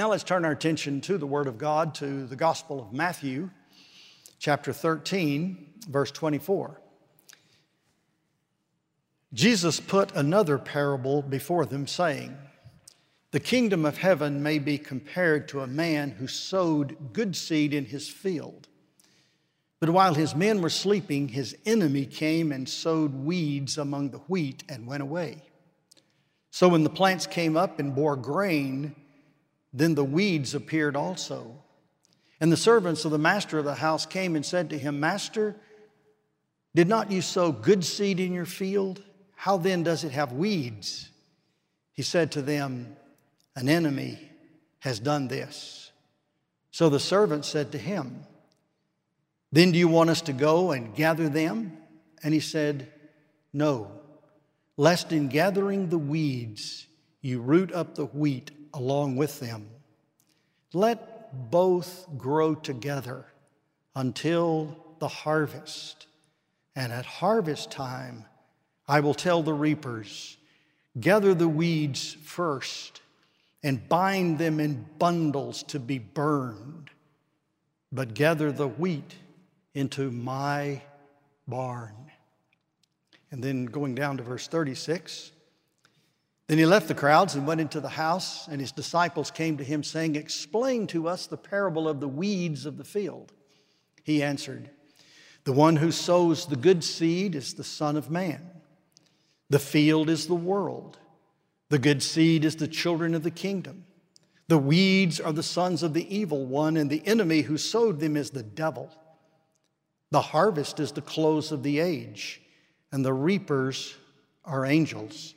Now let's turn our attention to the Word of God, to the Gospel of Matthew, chapter 13, verse 24. Jesus put another parable before them, saying, The kingdom of heaven may be compared to a man who sowed good seed in his field. But while his men were sleeping, his enemy came and sowed weeds among the wheat and went away. So when the plants came up and bore grain, then the weeds appeared also. And the servants of the master of the house came and said to him, Master, did not you sow good seed in your field? How then does it have weeds? He said to them, An enemy has done this. So the servant said to him, Then do you want us to go and gather them? And he said, No, lest in gathering the weeds you root up the wheat along with them. Let both grow together until the harvest. And at harvest time, I will tell the reapers, gather the weeds first and bind them in bundles to be burned, but gather the wheat into my barn. And then going down to verse 36. Then he left the crowds and went into the house, and his disciples came to him, saying, Explain to us the parable of the weeds of the field. He answered, The one who sows the good seed is the Son of Man. The field is the world. The good seed is the children of the kingdom. The weeds are the sons of the evil one, and the enemy who sowed them is the devil. The harvest is the close of the age, and the reapers are angels.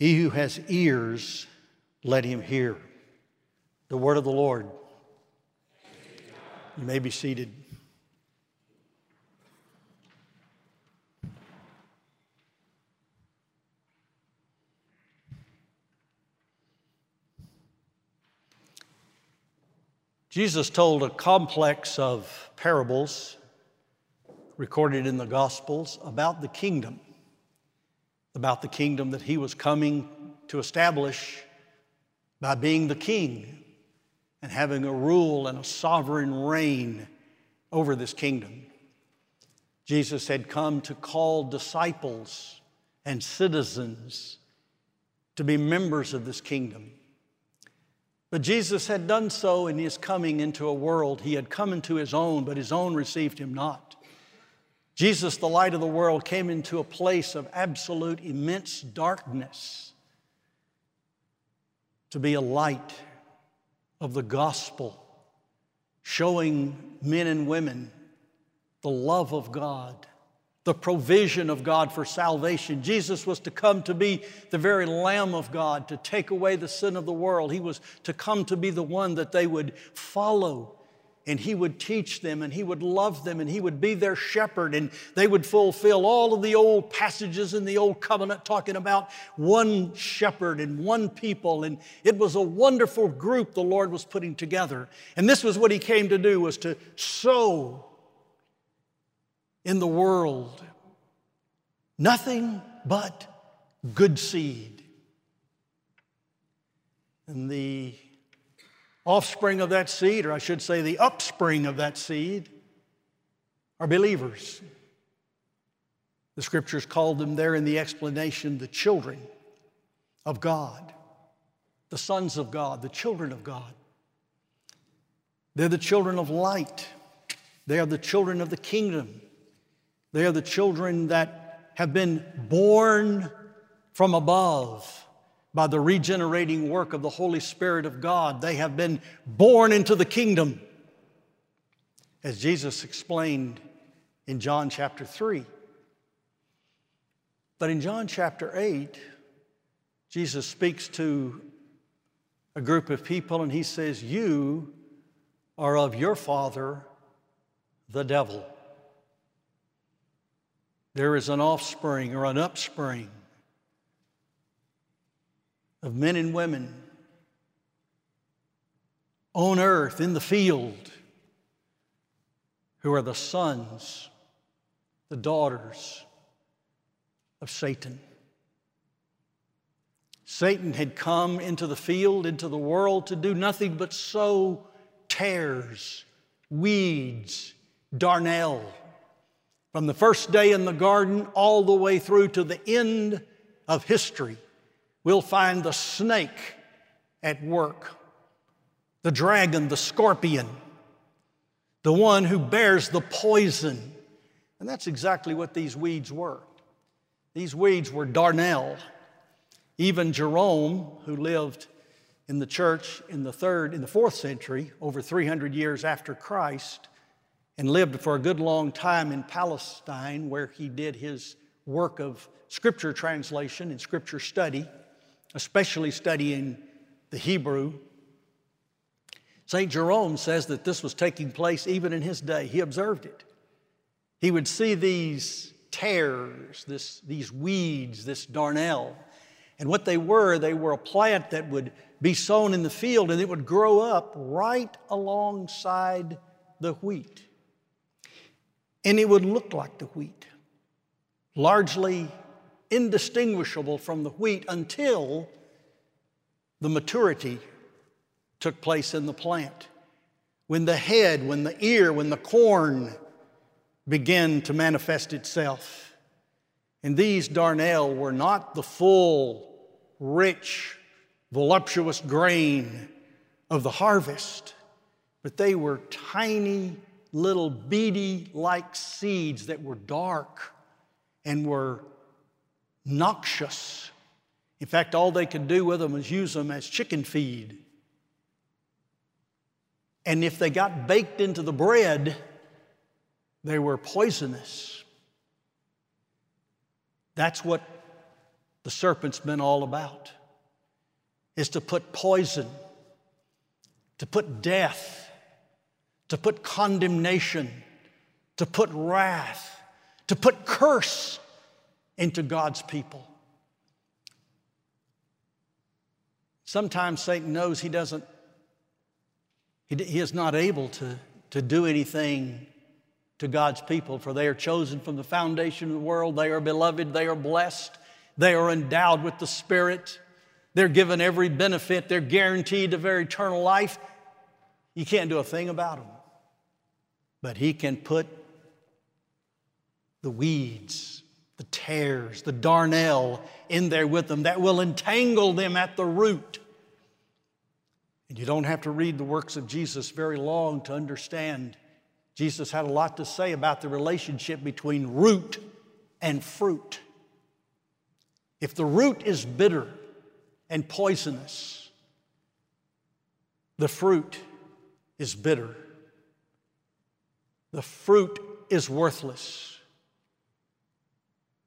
He who has ears, let him hear. The word of the Lord. You may be seated. Jesus told a complex of parables recorded in the Gospels about the kingdom, about the kingdom that he was coming to establish by being the king and having a rule and a sovereign reign over this kingdom. Jesus had come to call disciples and citizens to be members of this kingdom. But Jesus had done so in his coming into a world. He had come into his own, but his own received him not. Jesus, the light of the world, came into a place of absolute immense darkness to be a light of the gospel, showing men and women the love of God, the provision of God for salvation. Jesus was to come to be the very Lamb of God, to take away the sin of the world. He was to come to be the one that they would follow and he would teach them and he would love them and he would be their shepherd and they would fulfill all of the old passages in the old covenant talking about one shepherd and one people. And it was a wonderful group the lord was putting together. And this was what he came to do was to sow in the world nothing but good seed. And the offspring of that seed, or I should say the upspring of that seed, are believers. The scriptures called them there in the explanation the children of God, the sons of God, the children of God. They're the children of light. They are the children of the kingdom. They are the children that have been born from above by the regenerating work of the Holy Spirit of God. They have been born into the kingdom, as Jesus explained in John chapter 3. But in John chapter 8, Jesus speaks to a group of people and he says, You are of your father, the devil. There is an offspring or an upspring of men and women on earth, in the field, who are the sons, the daughters of Satan. Satan had come into the field, into the world to do nothing but sow tares, weeds, darnel. From the first day in the garden all the way through to the end of history, we'll find the snake at work, the dragon, the scorpion, the one who bears the poison. And that's exactly what these weeds were. These weeds were darnel. Even Jerome, who lived in the church in the third, in the fourth century, over 300 years after Christ, and lived for a good long time in Palestine, where he did his work of scripture translation and scripture study, especially studying the Hebrew. St. Jerome says that this was taking place even in his day. He observed it. He would see these tares, this, these weeds, this darnel, and what they were, they were a plant that would be sown in the field and it would grow up right alongside the wheat. And it would look like the wheat, largely indistinguishable from the wheat until the maturity took place in the plant. When the head, when the ear, when the corn began to manifest itself. And these darnel were not the full rich, voluptuous grain of the harvest, but they were tiny little beady like seeds that were dark and were noxious. In fact, all they could do with them was use them as chicken feed. And if they got baked into the bread, they were poisonous. That's what the serpent's been all about is to put poison, to put death, to put condemnation, to put wrath, to put curse into God's people. Sometimes Satan knows he doesn't, he, he is not able to, to do anything to God's people, for they are chosen from the foundation of the world. They are beloved, they are blessed. They are endowed with the Spirit. They're given every benefit. They're guaranteed a very eternal life. You can't do a thing about them. But He can put the weeds, the tares, the darnel in there with them that will entangle them at the root. And you don't have to read the works of Jesus very long to understand. Jesus had a lot to say about the relationship between root and fruit. If the root is bitter and poisonous, the fruit is bitter. The fruit is worthless.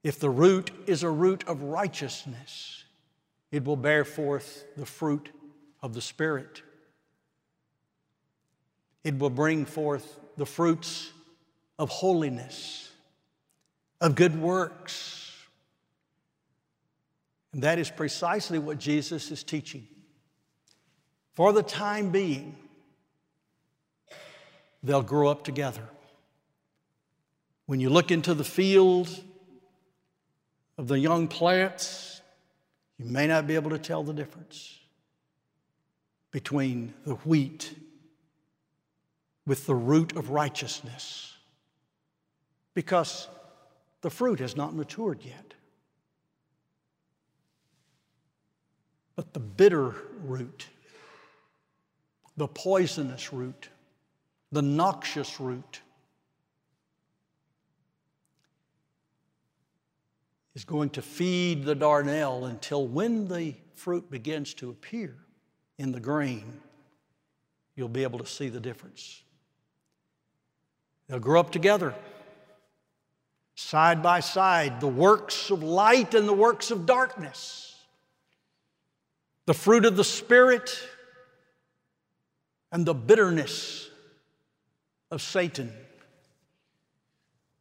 If the root is a root of righteousness, it will bear forth the fruit of the Spirit. It will bring forth the fruits of holiness, of good works and that is precisely what Jesus is teaching. For the time being, they'll grow up together. When you look into the field of the young plants, you may not be able to tell the difference between the wheat with the root of righteousness because the fruit has not matured yet. But the bitter root, the poisonous root, the noxious root, is going to feed the darnel until when the fruit begins to appear in the grain, you'll be able to see the difference. They'll grow up together, side by side, the works of light and the works of darkness. The fruit of the Spirit and the bitterness of Satan.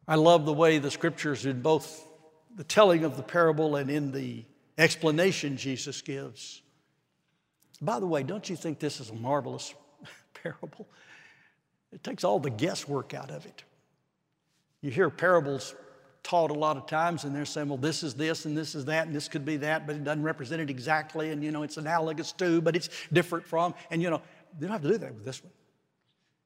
I love the way the scriptures, in both the telling of the parable and in the explanation Jesus gives. By the way, don't you think this is a marvelous parable? It takes all the guesswork out of it. You hear parables taught a lot of times, and they're saying, well, this is this, and this is that, and this could be that, but it doesn't represent it exactly, and you know, it's analogous to, but it's different from, and you know, they don't have to do that with this one.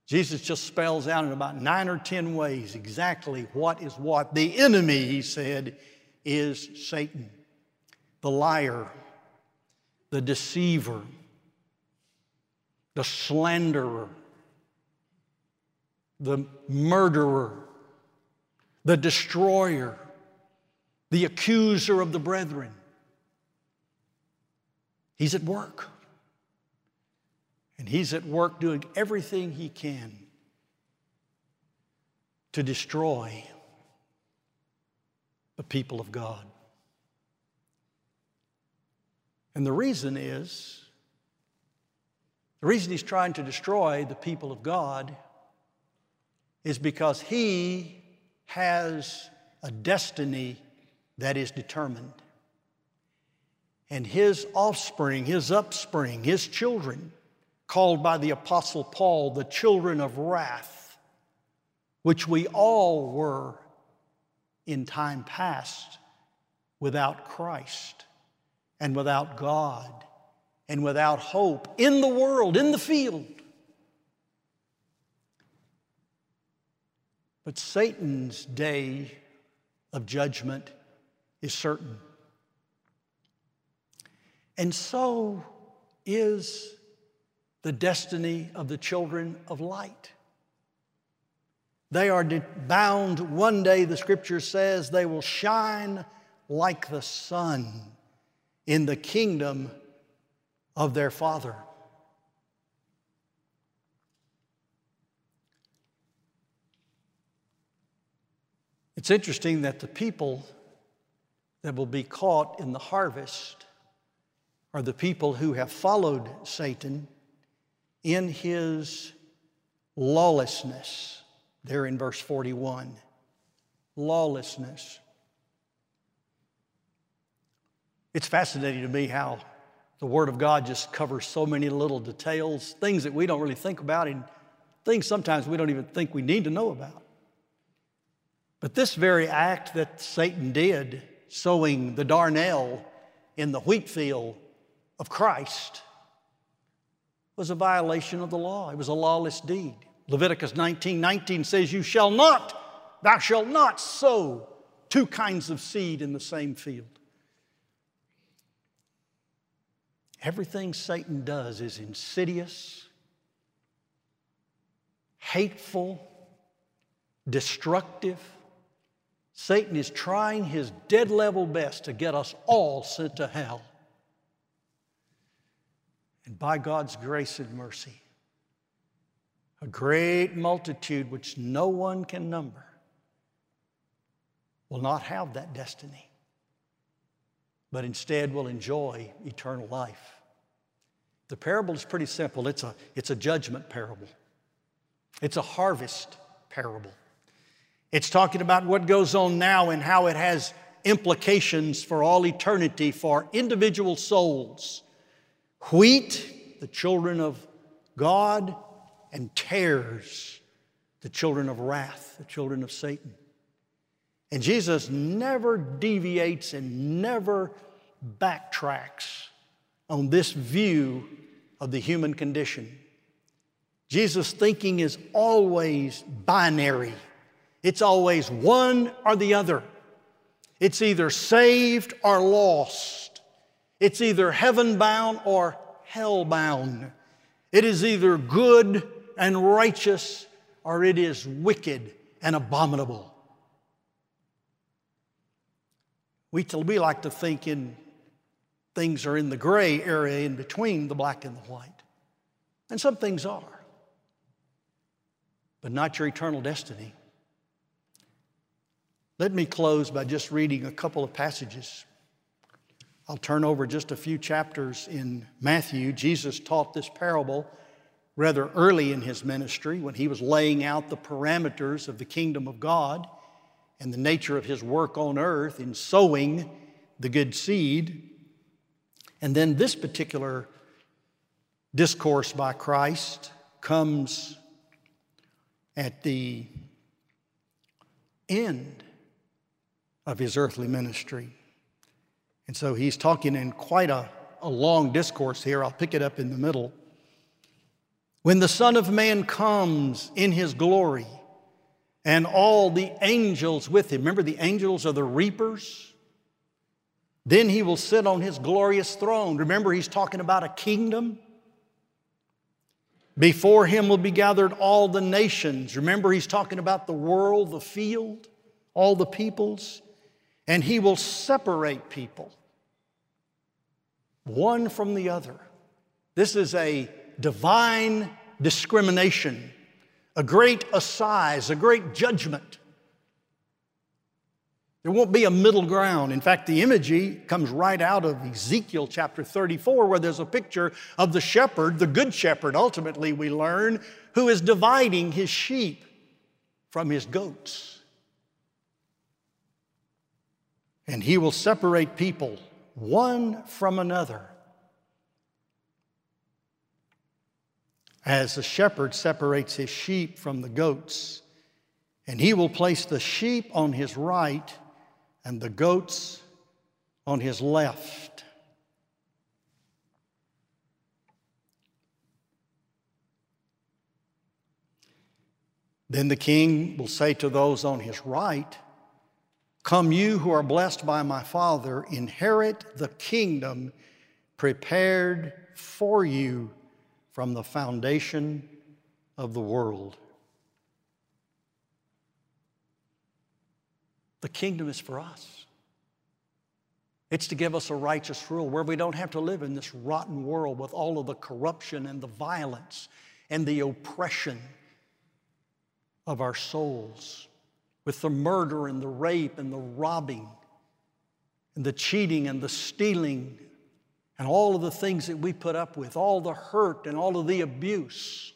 Jesus just spells out in about nine or ten ways exactly what is what. The enemy, he said, is Satan, the liar, the deceiver, the slanderer, the murderer, the destroyer, the accuser of the brethren. He's at work. And he's at work doing everything he can to destroy the people of God. And the reason is the reason he's trying to destroy the people of God is because he has a destiny that is determined. And his offspring, his upspring, his children called by the Apostle Paul the children of wrath, which we all were in time past without Christ and without God and without hope in the world, in the field. But Satan's day of judgment is certain. And so is the destiny of the children of light. They are bound one day, the scripture says, they will shine like the sun in the kingdom of their Father. It's interesting that the people that will be caught in the harvest are the people who have followed Satan in his lawlessness, there in verse 41. Lawlessness. It's fascinating to me how the Word of God just covers so many little details, things that we don't really think about, and things sometimes we don't even think we need to know about. But this very act that Satan did, sowing the darnel in the wheat field of Christ, was a violation of the law. It was a lawless deed. Leviticus 19 19 says, You shall not, thou shalt not sow two kinds of seed in the same field. Everything Satan does is insidious, hateful, destructive. Satan is trying his dead level best to get us all sent to hell. And by God's grace and mercy, a great multitude which no one can number will not have that destiny, but instead will enjoy eternal life. The parable is pretty simple it's a, it's a judgment parable, it's a harvest parable. It's talking about what goes on now and how it has implications for all eternity for individual souls wheat, the children of God, and tares the children of wrath, the children of Satan. And Jesus never deviates and never backtracks on this view of the human condition. Jesus' thinking is always binary, it's always one or the other. It's either saved or lost. It's either heaven bound or hell bound. It is either good and righteous or it is wicked and abominable. We, we like to think in things are in the gray area in between the black and the white. And some things are, but not your eternal destiny. Let me close by just reading a couple of passages I'll turn over just a few chapters in Matthew. Jesus taught this parable rather early in his ministry when he was laying out the parameters of the kingdom of God and the nature of his work on earth in sowing the good seed. And then this particular discourse by Christ comes at the end of his earthly ministry. And so he's talking in quite a, a long discourse here. I'll pick it up in the middle. When the Son of Man comes in his glory and all the angels with him, remember the angels are the reapers? Then he will sit on his glorious throne. Remember, he's talking about a kingdom. Before him will be gathered all the nations. Remember, he's talking about the world, the field, all the peoples. And he will separate people one from the other. This is a divine discrimination, a great assize, a great judgment. There won't be a middle ground. In fact, the imagery comes right out of Ezekiel chapter 34, where there's a picture of the shepherd, the good shepherd, ultimately, we learn, who is dividing his sheep from his goats. And he will separate people one from another. As the shepherd separates his sheep from the goats, and he will place the sheep on his right and the goats on his left. Then the king will say to those on his right, Come, you who are blessed by my Father, inherit the kingdom prepared for you from the foundation of the world. The kingdom is for us. It's to give us a righteous rule where we don't have to live in this rotten world with all of the corruption and the violence and the oppression of our souls, with the murder and the rape and the robbing and the cheating and the stealing and all of the things that we put up with, all the hurt and all of the abuse.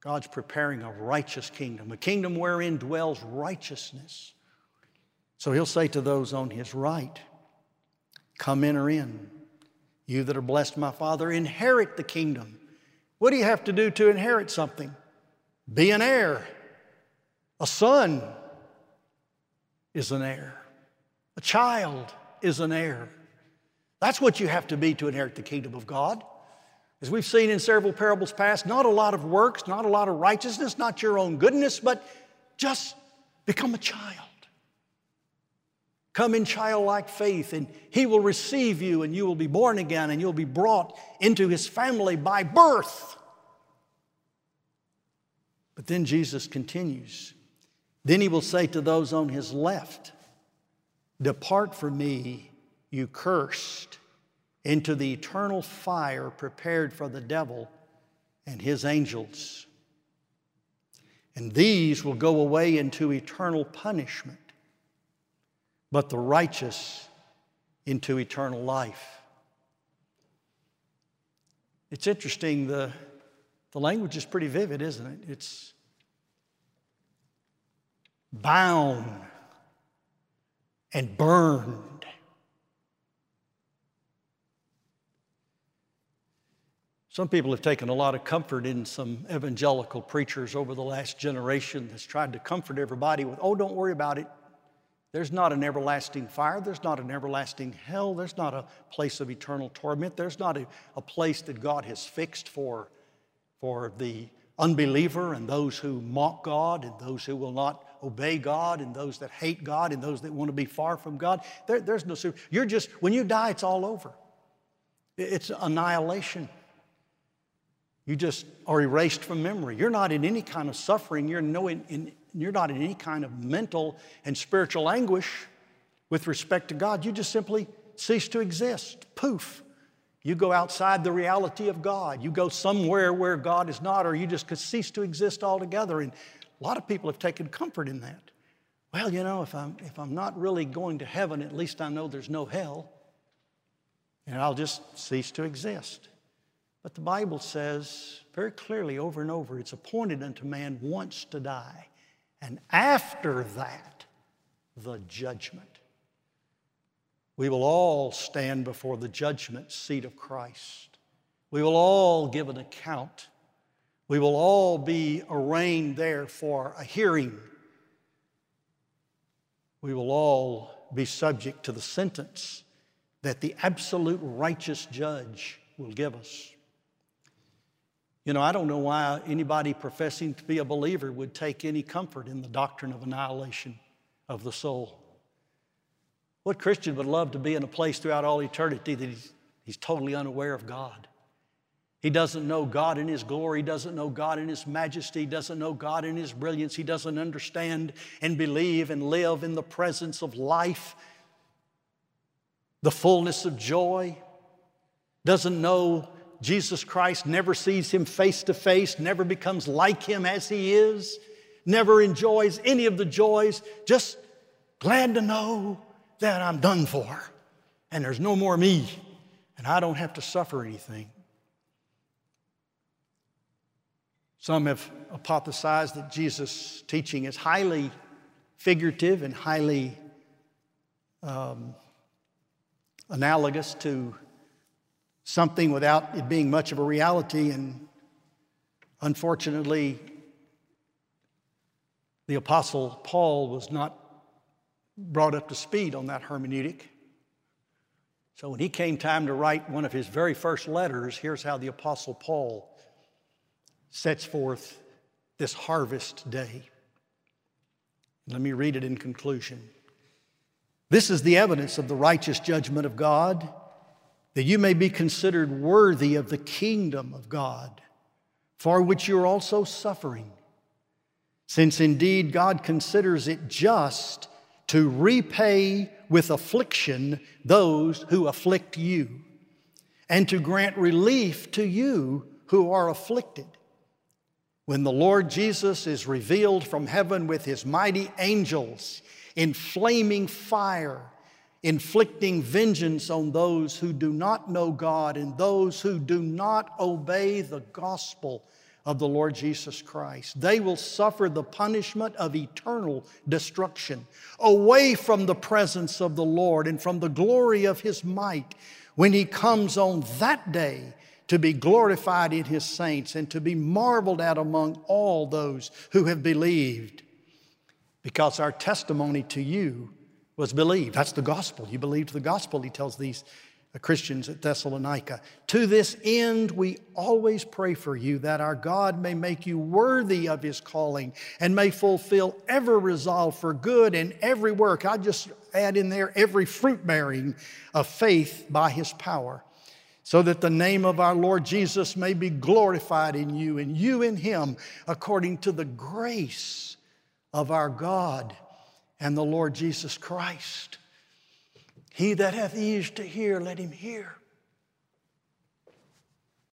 God's preparing a righteous kingdom, a kingdom wherein dwells righteousness. So he'll say to those on his right, Come enter in. You that are blessed, my Father, inherit the kingdom. What do you have to do to inherit something? Be an heir. A son is an heir. A child is an heir. That's what you have to be to inherit the kingdom of God. As we've seen in several parables past, not a lot of works, not a lot of righteousness, not your own goodness, but just become a child. Come in childlike faith, and He will receive you, and you will be born again, and you'll be brought into His family by birth. But then Jesus continues. Then He will say to those on His left, Depart from me, you cursed, into the eternal fire prepared for the devil and his angels. And these will go away into eternal punishment but the righteous into eternal life. It's interesting, the, the language is pretty vivid, isn't it? It's bound and burned. Some people have taken a lot of comfort in some evangelical preachers over the last generation that's tried to comfort everybody with, oh, don't worry about it. There's not an everlasting fire. There's not an everlasting hell. There's not a place of eternal torment. There's not a, a place that God has fixed for, for the unbeliever and those who mock God and those who will not obey God and those that hate God and those that want to be far from God. There, there's no, you're just, when you die, it's all over. It's annihilation. You just are erased from memory. You're not in any kind of suffering. You're no in, in, you're not in any kind of mental and spiritual anguish with respect to God. You just simply cease to exist. Poof. You go outside the reality of God. You go somewhere where God is not, or you just cease to exist altogether. And a lot of people have taken comfort in that. Well, you know, if I'm, if I'm not really going to heaven, at least I know there's no hell, and I'll just cease to exist. But the Bible says very clearly over and over it's appointed unto man once to die, and after that, the judgment. We will all stand before the judgment seat of Christ. We will all give an account. We will all be arraigned there for a hearing. We will all be subject to the sentence that the absolute righteous judge will give us. You know, I don't know why anybody professing to be a believer would take any comfort in the doctrine of annihilation of the soul. What Christian would love to be in a place throughout all eternity that he's, he's totally unaware of God? He doesn't know God in His glory. He doesn't know God in His majesty. He doesn't know God in His brilliance. He doesn't understand and believe and live in the presence of life, the fullness of joy. Doesn't know Jesus Christ, never sees Him face to face, never becomes like Him as He is, never enjoys any of the joys, just glad to know that I'm done for and there's no more me and I don't have to suffer anything. Some have hypothesized that Jesus' teaching is highly figurative and highly um, analogous to something without it being much of a reality. And unfortunately, the Apostle Paul was not brought up to speed on that hermeneutic. So when he came time to write one of his very first letters, here's how the Apostle Paul sets forth this harvest day. Let me read it in conclusion. This is the evidence of the righteous judgment of God, that you may be considered worthy of the kingdom of God, for which you are also suffering. Since indeed God considers it just to repay with affliction those who afflict you, and to grant relief to you who are afflicted when the Lord Jesus is revealed from heaven with his mighty angels in flaming fire, inflicting vengeance on those who do not know God and those who do not obey the gospel of the Lord Jesus Christ. They will suffer the punishment of eternal destruction away from the presence of the Lord and from the glory of his might when he comes on that day to be glorified in his saints and to be marveled at among all those who have believed. Because our testimony to you was believed. That's the gospel. You believed the gospel, he tells these uh, Christians at Thessalonica. To this end, we always pray for you that our God may make you worthy of his calling and may fulfill every resolve for good and every work. I just add in there every fruit bearing of faith by his power so that the name of our Lord Jesus may be glorified in you and you in him, according to the grace of our God and the Lord Jesus Christ. He that hath ears to hear, let him hear.